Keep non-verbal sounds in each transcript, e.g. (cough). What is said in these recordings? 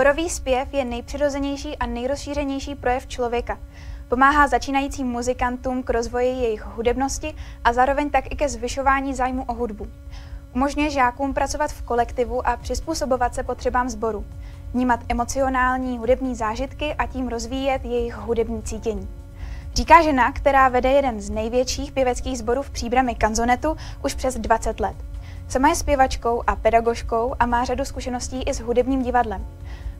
Zborový zpěv je nejpřirozenější a nejrozšířenější projev člověka. Pomáhá začínajícím muzikantům k rozvoji jejich hudebnosti a zároveň tak i ke zvyšování zájmu o hudbu. Umožňuje žákům pracovat v kolektivu a přizpůsobovat se potřebám sboru, vnímat emocionální hudební zážitky a tím rozvíjet jejich hudební cítění. Říká žena, která vede jeden z největších pěveckých sborů v příbrami kanzonetu už přes 20 let. Sama je zpěvačkou a pedagožkou a má řadu zkušeností i s hudebním divadlem.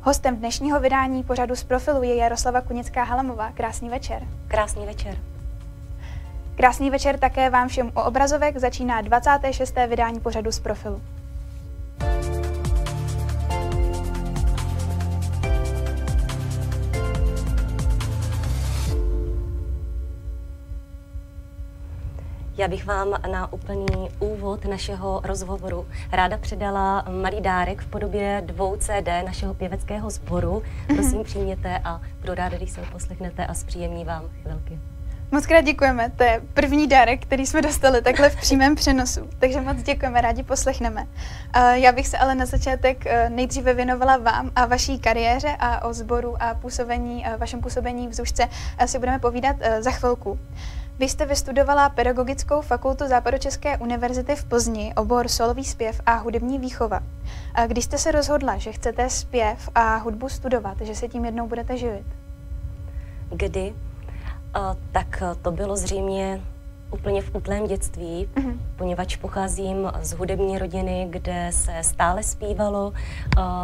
Hostem dnešního vydání pořadu z profilu je Jaroslava Kunická Halamová. Krásný večer. Krásný večer. Krásný večer také vám všem u obrazovek začíná 26. vydání pořadu z profilu. Já bych vám na úplný úvod našeho rozhovoru ráda předala malý dárek v podobě dvou CD našeho pěveckého sboru. (laughs) Prosím, přijměte a budu ráda, když se ho poslechnete a zpříjemní vám chvilky. Moc krát děkujeme, to je první dárek, který jsme dostali takhle v přímém přenosu, takže moc děkujeme, rádi poslechneme. Já bych se ale na začátek e, nejdříve věnovala vám a vaší kariéře a o sboru a působení, e, vašem působení v Zušce si budeme povídat e, za chvilku. Vy jste vystudovala Pedagogickou fakultu Západočeské univerzity v Plzni, obor solový zpěv a hudební výchova. Když jste se rozhodla, že chcete zpěv a hudbu studovat, že se tím jednou budete živit? Kdy? tak to bylo zřejmě úplně v útlém dětství, mm-hmm. poněvadž pocházím z hudební rodiny, kde se stále zpívalo,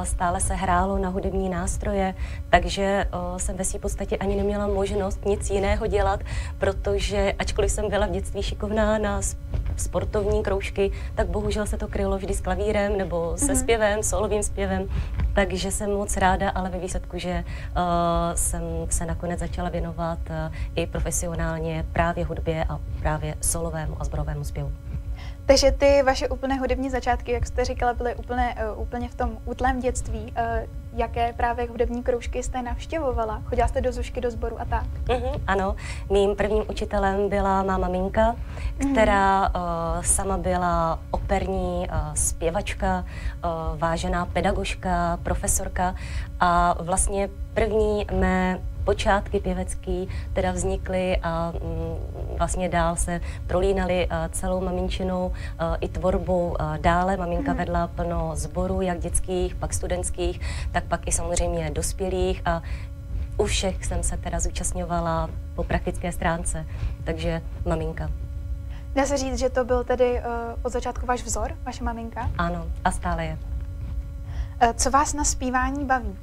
stále se hrálo na hudební nástroje, takže jsem ve své podstatě ani neměla možnost nic jiného dělat, protože ačkoliv jsem byla v dětství šikovná na sportovní kroužky, tak bohužel se to krylo vždy s klavírem nebo se mm-hmm. zpěvem, solovým zpěvem, takže jsem moc ráda, ale ve výsledku, že uh, jsem se nakonec začala věnovat uh, i profesionálně právě hudbě a právě solovému a zborovému zpěvu. Takže ty vaše úplné hudební začátky, jak jste říkala, byly úplně, uh, úplně v tom útlém dětství. Uh, jaké právě hudební kroužky jste navštěvovala? Chodila jste do Zušky, do sboru a tak? Mm-hmm, ano, mým prvním učitelem byla má maminka, která mm-hmm. uh, sama byla operní uh, zpěvačka, uh, vážená pedagožka, profesorka a vlastně první mé počátky pěvecký teda vznikly a mm, vlastně dál se prolínaly celou maminčinou i tvorbou dále. Maminka mm. vedla plno zborů, jak dětských, pak studentských, tak pak i samozřejmě dospělých a u všech jsem se teda zúčastňovala po praktické stránce, takže maminka. Dá se říct, že to byl tedy uh, od začátku váš vzor, vaše maminka? Ano, a stále je. Uh, co vás na zpívání baví?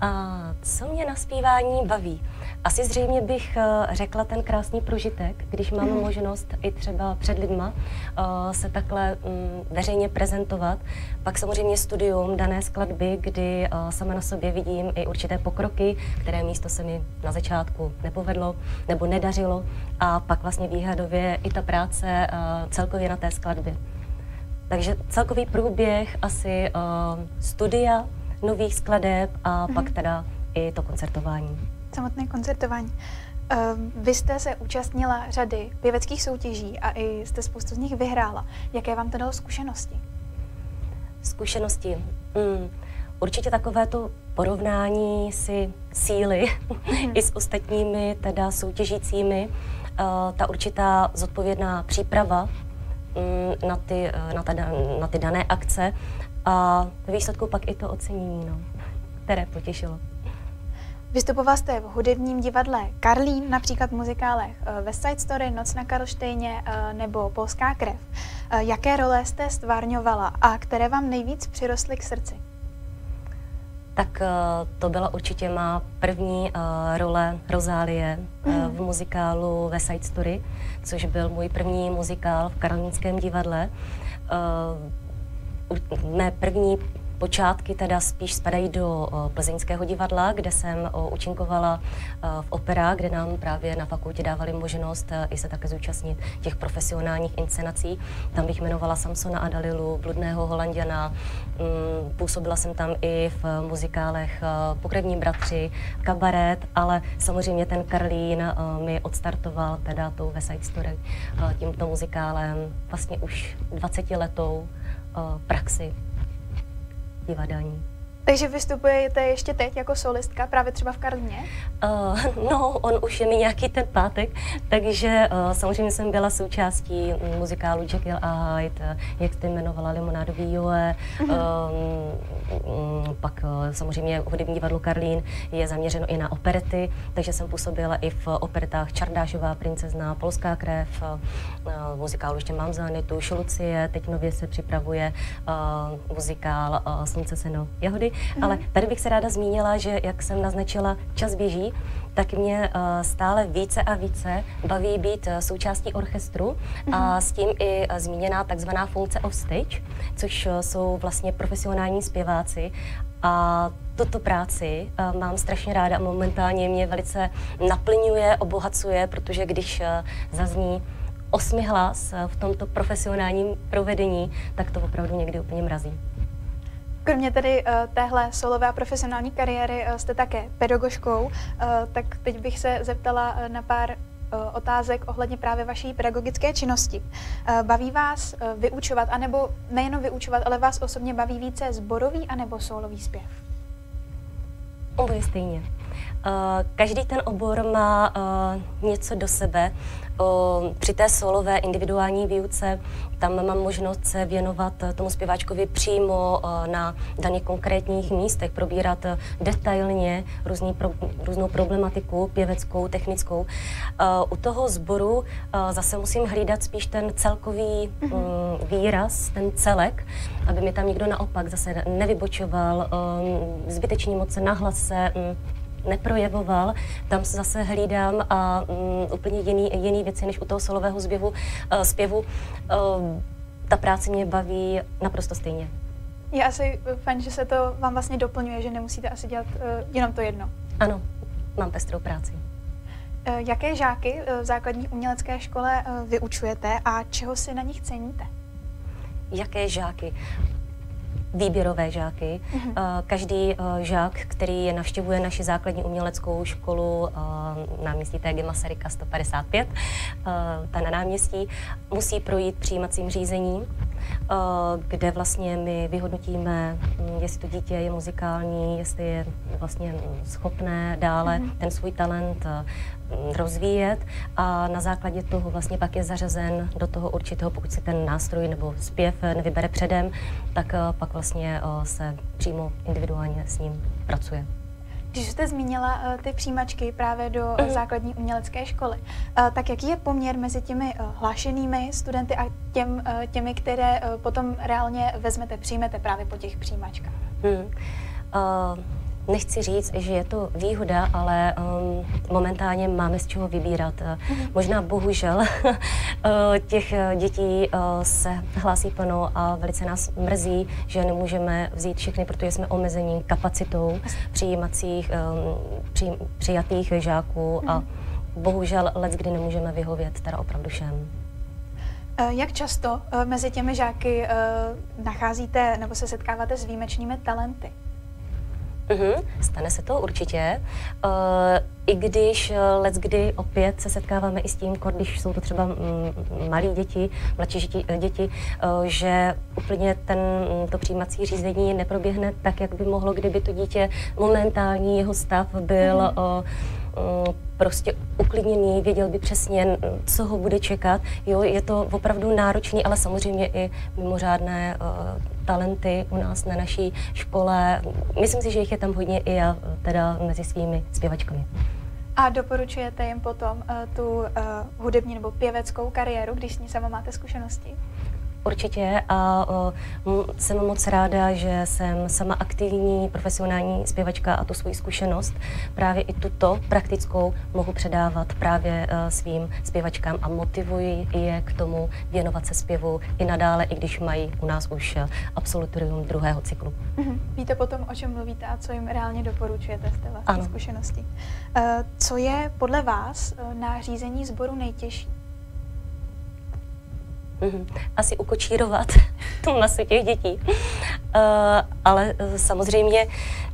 A co mě na zpívání baví? Asi zřejmě bych uh, řekla ten krásný prožitek, když mám mm. možnost i třeba před lidma uh, se takhle um, veřejně prezentovat. Pak samozřejmě studium dané skladby, kdy uh, sama na sobě vidím i určité pokroky, které místo se mi na začátku nepovedlo nebo nedařilo. A pak vlastně výhledově i ta práce celkově na té skladbě. Takže celkový průběh asi studia, nových skladeb a mm-hmm. pak teda i to koncertování. Samotné koncertování. Uh, vy jste se účastnila řady pěveckých soutěží a i jste spoustu z nich vyhrála. Jaké vám to dalo zkušenosti? Zkušenosti? Mm, určitě takové to porovnání si síly mm. (laughs) i s ostatními teda soutěžícími. Uh, ta určitá zodpovědná příprava mm, na, ty, uh, na, ta, na ty dané akce a ve výsledku pak i to ocenění, no, které potěšilo. Vystupoval jste v hudebním divadle Karlín, například v muzikálech eh, West Side Story, Noc na Karlštejně eh, nebo Polská krev. Eh, jaké role jste stvárňovala a které vám nejvíc přirostly k srdci? Tak to byla určitě má první role Rozálie mm. v muzikálu West Side Story, což byl můj první muzikál v Karlínském divadle mé první počátky teda spíš spadají do plzeňského divadla, kde jsem učinkovala v operách, kde nám právě na fakultě dávali možnost i se také zúčastnit těch profesionálních inscenací. Tam bych jmenovala Samsona a Dalilu, Bludného Holanděna, mm, působila jsem tam i v muzikálech Pokrevní bratři, kabaret, ale samozřejmě ten Karlín mi odstartoval teda tou West Side Story tímto muzikálem vlastně už 20 letou praxi. divadelní. Takže vystupujete ještě teď jako solistka, právě třeba v Karlině? Uh, no, on už je mi nějaký ten pátek, takže uh, samozřejmě jsem byla součástí muzikálu Jekyll a Hyde, jak jste jmenovala Limonádový Joe, mm-hmm. um, pak uh, samozřejmě hudební divadlo Karlín je zaměřeno i na operety, takže jsem působila i v operetách Čardášová princezna, Polská krev, uh, muzikálu ještě mám za Anitu, Šolucie, teď nově se připravuje uh, muzikál uh, Slunce, seno, jahody, Mm. Ale tady bych se ráda zmínila, že jak jsem naznačila, čas běží, tak mě uh, stále více a více baví být uh, součástí orchestru mm. a mhm. s tím i uh, zmíněná takzvaná funkce off stage, což jsou vlastně profesionální zpěváci a tuto práci mám strašně ráda a momentálně mě velice naplňuje, obohacuje, protože když zazní osmi hlas v tomto profesionálním provedení, tak to opravdu někdy úplně mrazí. Kromě tedy uh, téhle solové a profesionální kariéry uh, jste také pedagožkou, uh, tak teď bych se zeptala uh, na pár uh, otázek ohledně právě vaší pedagogické činnosti. Uh, baví vás uh, vyučovat, anebo nejenom vyučovat, ale vás osobně baví více zborový anebo solový zpěv? Oboje stejně. Každý ten obor má něco do sebe. Při té solové individuální výuce tam mám možnost se věnovat tomu zpěváčkovi přímo na daných konkrétních místech, probírat detailně různý pro, různou problematiku pěveckou, technickou. U toho sboru zase musím hlídat spíš ten celkový mm-hmm. výraz, ten celek, aby mi tam nikdo naopak zase nevybočoval, zbytečně moc se nahlase, neprojevoval. Tam se zase hlídám a um, úplně jiný, jiný věci než u toho solového zběvu, uh, zpěvu. Uh, ta práce mě baví naprosto stejně. Je asi fajn, že se to vám vlastně doplňuje, že nemusíte asi dělat uh, jenom to jedno. Ano, mám pestrou práci. Uh, jaké žáky v základní umělecké škole uh, vyučujete a čeho si na nich ceníte? Jaké žáky? Výběrové žáky. Mm-hmm. Každý eh, žák, který navštěvuje naši základní uměleckou školu eh, na místí TG Masaryka 155, ta na náměstí, musí projít přijímacím řízením, kde vlastně my vyhodnotíme, hm, jestli to dítě je muzikální, jestli je vlastně schopné dále mm-hmm. ten svůj talent rozvíjet a na základě toho vlastně pak je zařazen do toho určitého, pokud si ten nástroj nebo zpěv nevybere předem, tak eh, pak vlastně eh, se přímo individuálně s ním pracuje. Když jste zmínila uh, ty přijímačky právě do uh, základní umělecké školy, uh, tak jaký je poměr mezi těmi uh, hlášenými studenty a těm, uh, těmi, které uh, potom reálně vezmete, přijmete právě po těch přijímačkách? Hmm. Uh, nechci říct, že je to výhoda, ale um, momentálně máme z čeho vybírat. Mm-hmm. Možná bohužel uh, (laughs) těch dětí uh, se hlásí plno a velice nás mrzí, že nemůžeme vzít všechny, protože jsme omezení kapacitou přijímacích, um, při, přijatých žáků mm-hmm. a mhm. bohužel let, kdy nemůžeme vyhovět teda opravdu všem. Jak často mezi těmi žáky nacházíte nebo se setkáváte s výjimečnými talenty? Mm-hmm, stane se to určitě. Uh, I když uh, let kdy opět se setkáváme i s tím, když jsou to třeba mm, malí děti, mladší děti, děti uh, že úplně ten, mm, to přijímací řízení neproběhne tak, jak by mohlo, kdyby to dítě momentální jeho stav byl mm-hmm. uh, prostě uklidněný, věděl by přesně, co ho bude čekat. Jo, je to opravdu náročný, ale samozřejmě i mimořádné uh, talenty u nás na naší škole. Myslím si, že jich je tam hodně i já teda mezi svými zpěvačkami. A doporučujete jim potom uh, tu uh, hudební nebo pěveckou kariéru, když s ní sama máte zkušenosti? Určitě a uh, jsem moc ráda, že jsem sama aktivní profesionální zpěvačka a tu svoji zkušenost právě i tuto praktickou mohu předávat právě uh, svým zpěvačkám a motivuji je k tomu věnovat se zpěvu i nadále, i když mají u nás už uh, absolutorium druhého cyklu. Mm-hmm. Víte potom, o čem mluvíte a co jim reálně doporučujete z té vlastní zkušenosti. Uh, co je podle vás na řízení sboru nejtěžší? Mm-hmm. Asi ukočírovat (laughs) tu masu těch dětí. Uh, ale uh, samozřejmě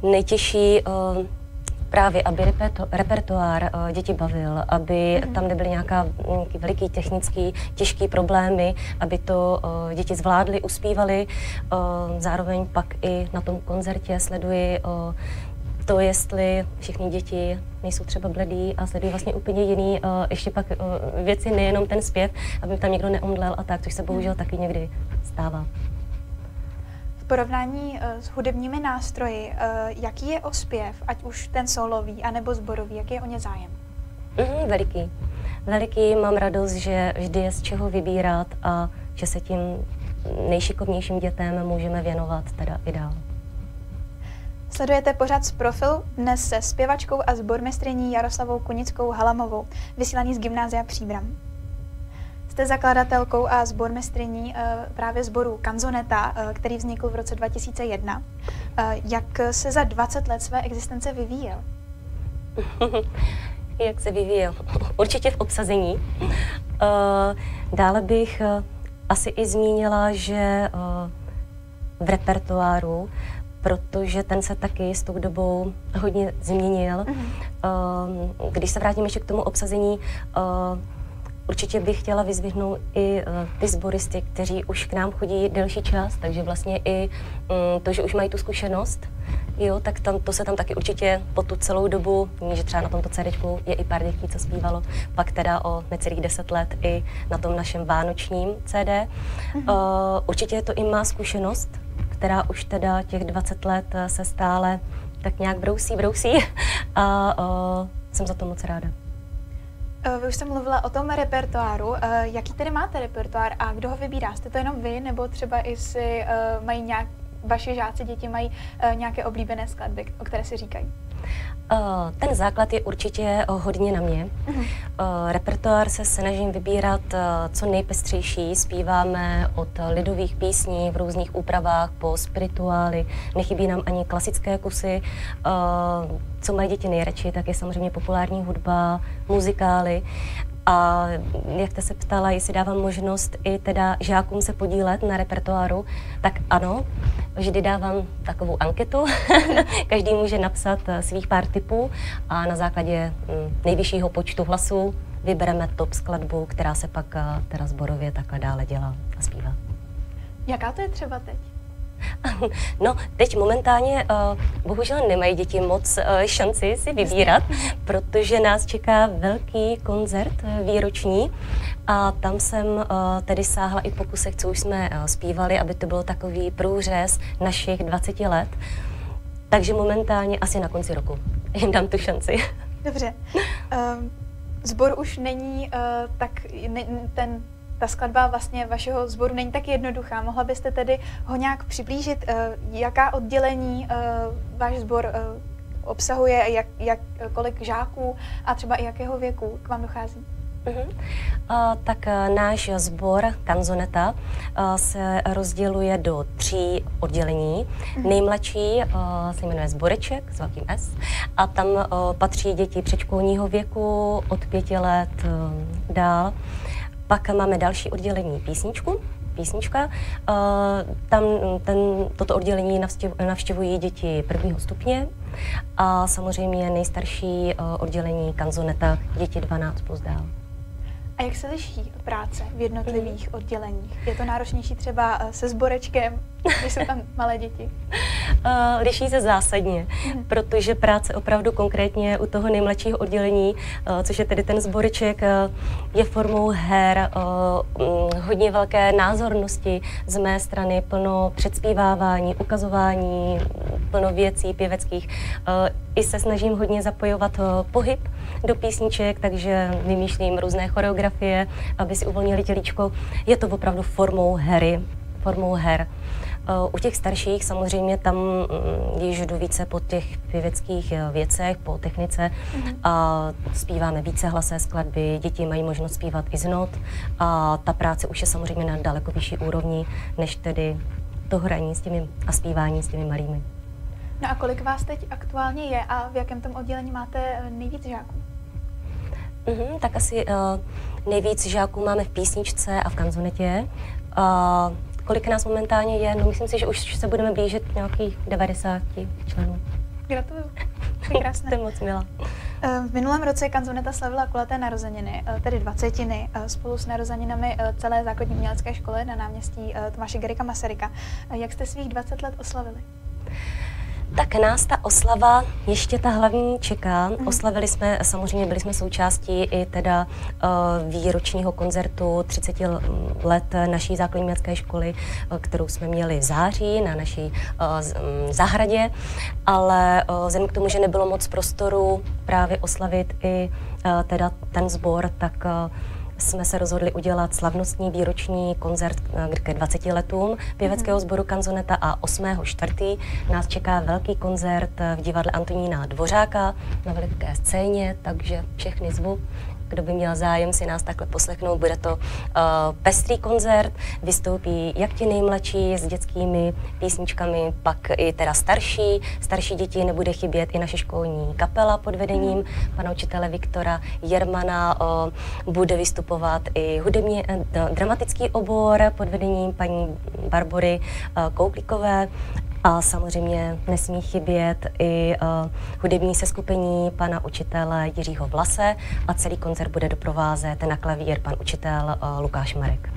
nejtěžší uh, právě, aby reperto, repertoár uh, děti bavil, aby mm-hmm. tam nebyly nějaká, nějaký veliký technický, těžký problémy, aby to děti zvládly, uspívali. Uh, zároveň pak i na tom koncertě sleduji to, jestli všechny děti nejsou třeba bledí a sledují vlastně úplně jiný, uh, ještě pak uh, věci, nejenom ten zpěv, aby tam někdo neomdlel a tak, což se bohužel taky někdy stává. V porovnání uh, s hudebními nástroji, uh, jaký je ospěv, ať už ten solový, anebo zborový, jaký je o ně zájem? Mm, veliký. Veliký, mám radost, že vždy je z čeho vybírat a že se tím nejšikovnějším dětem můžeme věnovat teda i dál. Sledujete pořád z profilu dnes se zpěvačkou a zbormistriní Jaroslavou Kunickou Halamovou, vysílaný z Gymnázia Příbram. Jste zakladatelkou a zbormistriní uh, právě sboru Kanzoneta, uh, který vznikl v roce 2001. Uh, eh, jak se za 20 let své existence vyvíjel? (laughs) jak se vyvíjel? (laughs) Určitě v obsazení. Dále bych asi i zmínila, že v repertoáru protože ten se taky s tou dobou hodně změnil. Uh-huh. Když se vrátím ještě k tomu obsazení, uh, Určitě bych chtěla vyzvihnout i uh, ty sboristy, kteří už k nám chodí delší čas, takže vlastně i um, to, že už mají tu zkušenost, jo, tak tam, to se tam taky určitě po tu celou dobu, že třeba na tomto CD je i pár dětí, co zpívalo, pak teda o necelých deset let i na tom našem vánočním CD. Mm-hmm. Uh, určitě to i má zkušenost, která už teda těch 20 let eh, se stále tak nějak brousí, brousí (laughs) a uh, jsem za to moc ráda. Eh, vy už jste mluvila o tom repertoáru. Jaký tedy máte repertoár a kdo ho vybírá? Jste to jenom vy, nebo třeba i si mají nějak, vaši žáci, děti mají nějaké oblíbené skladby, o které si říkají? Eh, ten základ je určitě eh, hodně na mě. Uh-huh. Repertoár se snažím vybírat co nejpestřejší. Zpíváme od lidových písní v různých úpravách po spirituály. Nechybí nám ani klasické kusy. Co mají děti nejradši, tak je samozřejmě populární hudba, muzikály. A jak jste se ptala, jestli dávám možnost i teda žákům se podílet na repertoáru, tak ano, vždy dávám takovou anketu. (laughs) Každý může napsat eh, svých pár typů a na základě mm, nejvyššího počtu hlasů vybereme top skladbu, která se pak eh, teda zborově takhle dále dělá a zpívá. Jaká to je třeba teď? (laughs) No, teď momentálně uh, bohužel nemají děti moc uh, šanci si vybírat, protože nás čeká velký koncert uh, výroční a tam jsem uh, tedy sáhla i pokusech, co už jsme uh, zpívali, aby to bylo takový průřez našich 20 let. Takže momentálně asi na konci roku (laughs) jim dám tu šanci. Dobře. Um, (laughs) zbor už není uh, tak ne, ten ta skladba vlastně vašeho sboru není tak jednoduchá. Mohla byste tedy ho nějak přiblížit, uh, jaká oddělení uh, váš sbor uh, obsahuje, jak, jak, kolik žáků a třeba i jakého věku k vám dochází? Uh-huh. Uh, tak uh, náš sbor Kanzoneta uh, se rozděluje do tří oddělení. Uh-huh. Nejmladší uh, se jmenuje Zboreček s velkým S a tam uh, patří děti předškolního věku od pěti let uh, dál. Pak máme další oddělení písničku, písnička. Tam ten, toto oddělení navštěvují děti prvního stupně a samozřejmě nejstarší oddělení kanzoneta děti 12 plus dál. A jak se liší práce v jednotlivých mm. odděleních? Je to náročnější třeba eh, se sborečkem, když jsou tam malé děti? Uh, (laughs) liší se zásadně, mm. protože práce opravdu konkrétně u toho nejmladšího oddělení, uh, což je tedy ten sboreček, uh, je formou her, uh, um, hodně velké názornosti z mé strany, plno předspívávání, ukazování, plno věcí pěveckých. Uh, I se snažím hodně zapojovat uh, pohyb do písniček, takže vymýšlím různé choreografie, aby si uvolnili tělíčko. Je to opravdu formou hry, formou her. Eh, u těch starších samozřejmě tam mm, již jdu více po těch pěveckých eh, věcech, po technice mm-hmm. a zpíváme více hlasé skladby, děti mají možnost zpívat i z not a ta práce už je samozřejmě na daleko vyšší úrovni, než tedy to hraní s těmi a zpívání s těmi malými. No a kolik vás teď aktuálně je a v jakém tom oddělení máte eh, nejvíc žáků? Mm-hmm, tak asi uh, nejvíc žáků máme v písničce a v kanzonetě. Uh, kolik nás momentálně je? No myslím si, že už se budeme blížit nějakých 90 členů. Gratuluju. (laughs) krásné. to je moc milá. V minulém roce kanzoneta slavila kulaté narozeniny, tedy dvacetiny, spolu s narozeninami celé základní umělecké školy na náměstí Tomáše Gerika Masaryka. Jak jste svých 20 let oslavili? Tak nás ta oslava, ještě ta hlavní čeká. Mm. Oslavili jsme, samozřejmě byli jsme součástí i teda uh, výročního koncertu 30 let naší základní městské školy, uh, kterou jsme měli v září na naší uh, zahradě, ale uh, vzhledem k tomu, že nebylo moc prostoru právě oslavit i uh, teda ten sbor, tak uh, jsme se rozhodli udělat slavnostní výroční koncert ke 20 letům pěveckého sboru Kanzoneta a 8.4. nás čeká velký koncert v divadle Antonína Dvořáka na veliké scéně, takže všechny zvu kdo by měl zájem si nás takhle poslechnout, bude to uh, pestrý koncert, vystoupí jak ti nejmladší s dětskými písničkami, pak i teda starší, starší děti nebude chybět i naše školní kapela pod vedením pana učitele Viktora Jermana, uh, bude vystupovat i hudebně uh, dramatický obor pod vedením paní Barbory uh, Kouklikové a samozřejmě nesmí chybět i uh, hudební seskupení pana učitele Jiřího Vlase a celý koncert bude doprovázet na klavír pan učitel uh, Lukáš Marek.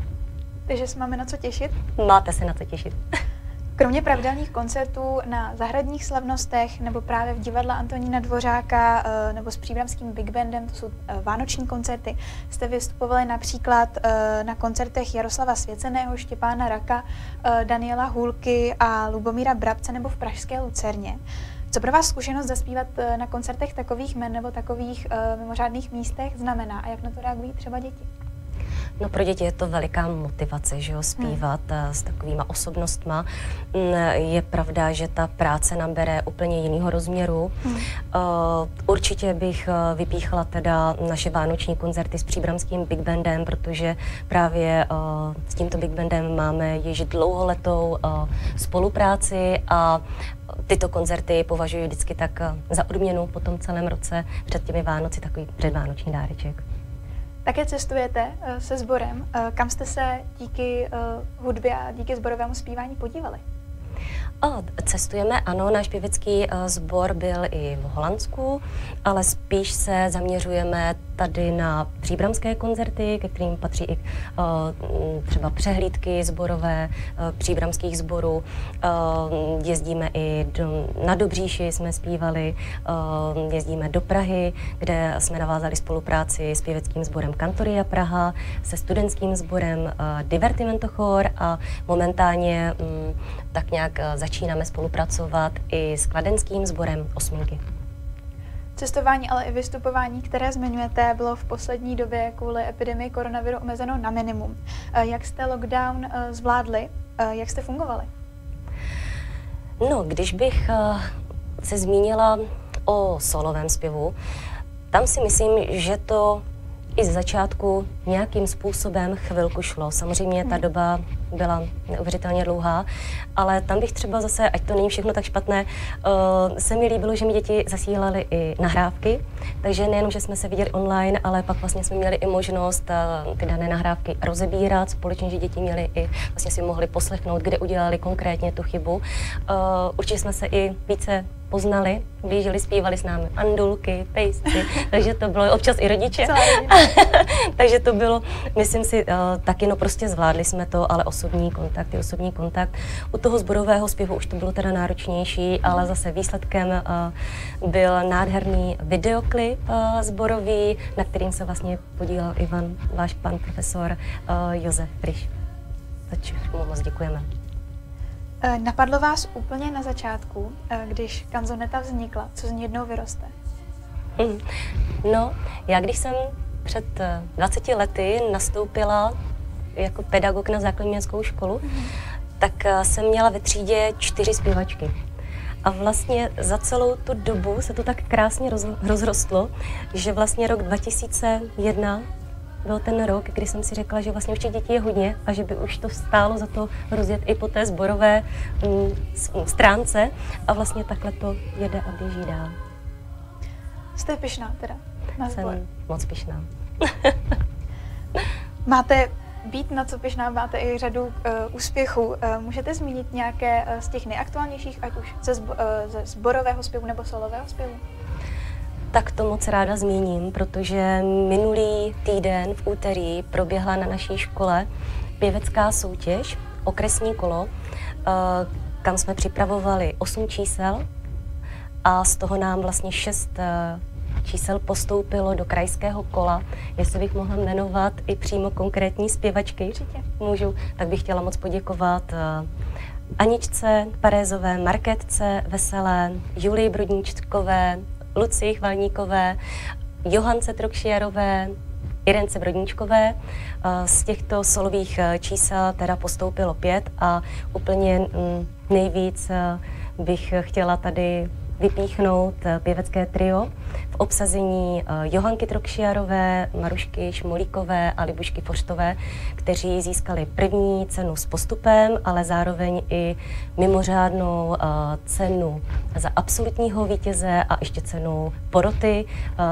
Takže se máme na co těšit? Máte se na co těšit. (laughs) Kromě pravidelných koncertů na zahradních slavnostech nebo právě v divadle Antonína Dvořáka eh, nebo s příbramským Big Bandem, to jsou eh, vánoční koncerty, jste vystupovali například eh, na koncertech Jaroslava Svěceného, Štěpána Raka, Daniela Hůlky a Lubomíra Brabce nebo v Pražské Lucerně. Co pro vás zkušenost zaspívat na koncertech takových men nebo takových mimořádných místech znamená a jak na to reagují třeba děti? No pro děti je to veliká motivace, že jo, zpívat hmm. s takovýma osobnostma. Mm, je pravda, že ta práce nabere úplně jiného rozměru. Hmm. Uh, určitě bych eh, vypíchla teda naše vánoční koncerty s příbramským Big Bandem, protože právě s tímto Big Bandem máme již dlouholetou uh, spolupráci a tyto koncerty považuji vždycky tak za odměnu po tom celém roce před těmi Vánoci, takový předvánoční dáreček. Také cestujete uh, se sborem. Uh, kam jste se díky uh, hudbě a díky sborovému zpívání podívali? O, cestujeme, ano, náš pěvecký sbor byl i v Holandsku, ale spíš se zaměřujeme tady na příbramské koncerty, ke kterým patří i uh, třeba přehlídky zborové uh, příbramských sborů. Uh, jezdíme i do, na Dobříši, jsme zpívali, jezdíme do Prahy, kde jsme navázali spolupráci s pěveckým sborem Kantoria Praha, se studentským sborem uh, Divertimento Chor a momentálně um, tak nějak začínáme spolupracovat i s kladenským sborem Osminky. Cestování, ale i vystupování, které zmiňujete, bylo v poslední době kvůli epidemii koronaviru omezeno na minimum. Eh, jak jste lockdown eh, zvládli? Eh, jak jste fungovali? No, když bych se zmínila o solovém zpěvu, tam si myslím, že to i z začátku nějakým způsobem chvilku šlo. Samozřejmě ta doba byla neuvěřitelně dlouhá, ale tam bych třeba zase, ať to není všechno tak špatné, uh, se mi líbilo, že mi děti zasílaly i nahrávky, takže nejenom, že jsme se viděli online, ale pak vlastně jsme měli i možnost uh, ty dané nahrávky rozebírat společně, že děti měly i, vlastně si mohli poslechnout, kde udělali konkrétně tu chybu. Uh, určitě jsme se i více poznali, blížili, zpívali s námi andulky, pejsci, (laughs) takže to bylo občas i rodiče. (laughs) takže to bylo, myslím si, uh, taky no prostě zvládli jsme to, ale osobní kontakt je osobní kontakt. U toho zborového zpěvu už to bylo teda náročnější, ale zase výsledkem uh, byl nádherný videoklip uh, zborový, na kterým se vlastně podílel Ivan, váš pan profesor Josef Friš. Takže mu moc děkujeme. Eh, napadlo vás úplně na začátku, eh, když kanzoneta vznikla, co z ní jednou vyroste? Hmm. No, já když jsem před 20 eh, lety nastoupila jako pedagog na základní městskou školu, mm. tak jsem měla ve třídě čtyři zpěvačky. A vlastně za celou tu dobu se to tak krásně roz, rozrostlo, že vlastně rok 2001 byl ten rok, kdy jsem si řekla, že vlastně už těch dětí je hodně a že by už to stálo za to rozjet i po té zborové mm, stránce a vlastně takhle to jede a běží dál. Jste pyšná teda na zbor? Jsem moc pyšná. (laughs) Máte být na co pyšná, máte i řadu uh, úspěchů. Uh, můžete zmínit nějaké uh, z těch nejaktuálnějších, ať už ze, zbo, uh, ze zborového zpěvu nebo solového zpěvu? Tak to moc ráda zmíním, protože minulý týden v úterý proběhla na naší škole pěvecká soutěž, okresní kolo, eh, kam jsme připravovali 8 čísel a z toho nám vlastně 6 eh, čísel postoupilo do krajského kola. Jestli bych mohla jmenovat i přímo konkrétní zpěvačky, Určitě. můžu, tak bych chtěla moc poděkovat eh, Aničce Parézové, Marketce Veselé, Julii Brodníčkové, Lucii Chvalníkové, Johance Trokšiarové, Irence Brodníčkové. Eh, z těchto solových eh, čísel teda postoupilo pět a úplně mm, nejvíc bych chtěla tady vypíchnout eh, pěvecké trio v obsazení eh, Johanky Trokšiarové, Marušky Šmolíkové a Libušky Forštové, kteří získali první cenu s postupem, ale zároveň i mimořádnou eh, cenu za absolutního vítěze a ještě cenu poroty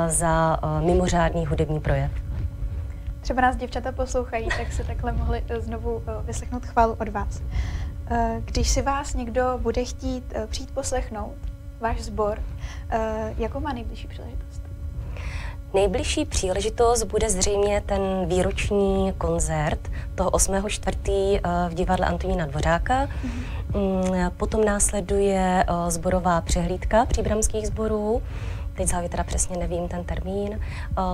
za mimořádný hudební projev. Třeba nás děvčata poslouchají, tak se takhle mohli znovu vyslechnout chválu od vás. Když si vás někdo bude chtít přijít poslechnout, váš sbor. Uh, jakou má nejbližší příležitost? Nejbližší příležitost bude zřejmě ten výroční koncert toho 8.4. Eh, v divadle Antonína Dvořáka. Mm-hmm. Potom následuje zborová eh, přehlídka příbramských sborů. Teď závěr teda přesně nevím ten termín.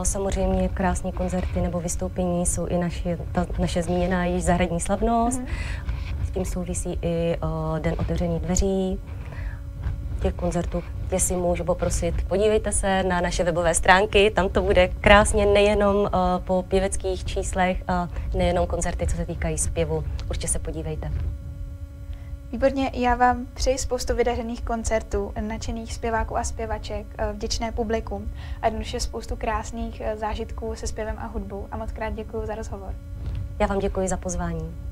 Samozřejmě krásné koncerty nebo vystoupení jsou i naši, ta naše zmíněná již zahradní slavnost. Mm-hmm. S tím souvisí i Den otevřených dveří těch koncertů, jestli můžu poprosit, podívejte se na naše webové stránky, tam to bude krásně nejenom uh, po pěveckých číslech a nejenom koncerty, co se týkají zpěvu. Určitě se podívejte. Výborně, já vám přeji spoustu vydařených koncertů, nadšených zpěváků a zpěvaček, eh, vděčné publikum a jednoduše spoustu krásných eh, zážitků se zpěvem a hudbou. A moc krát děkuji za rozhovor. Já vám děkuji za pozvání.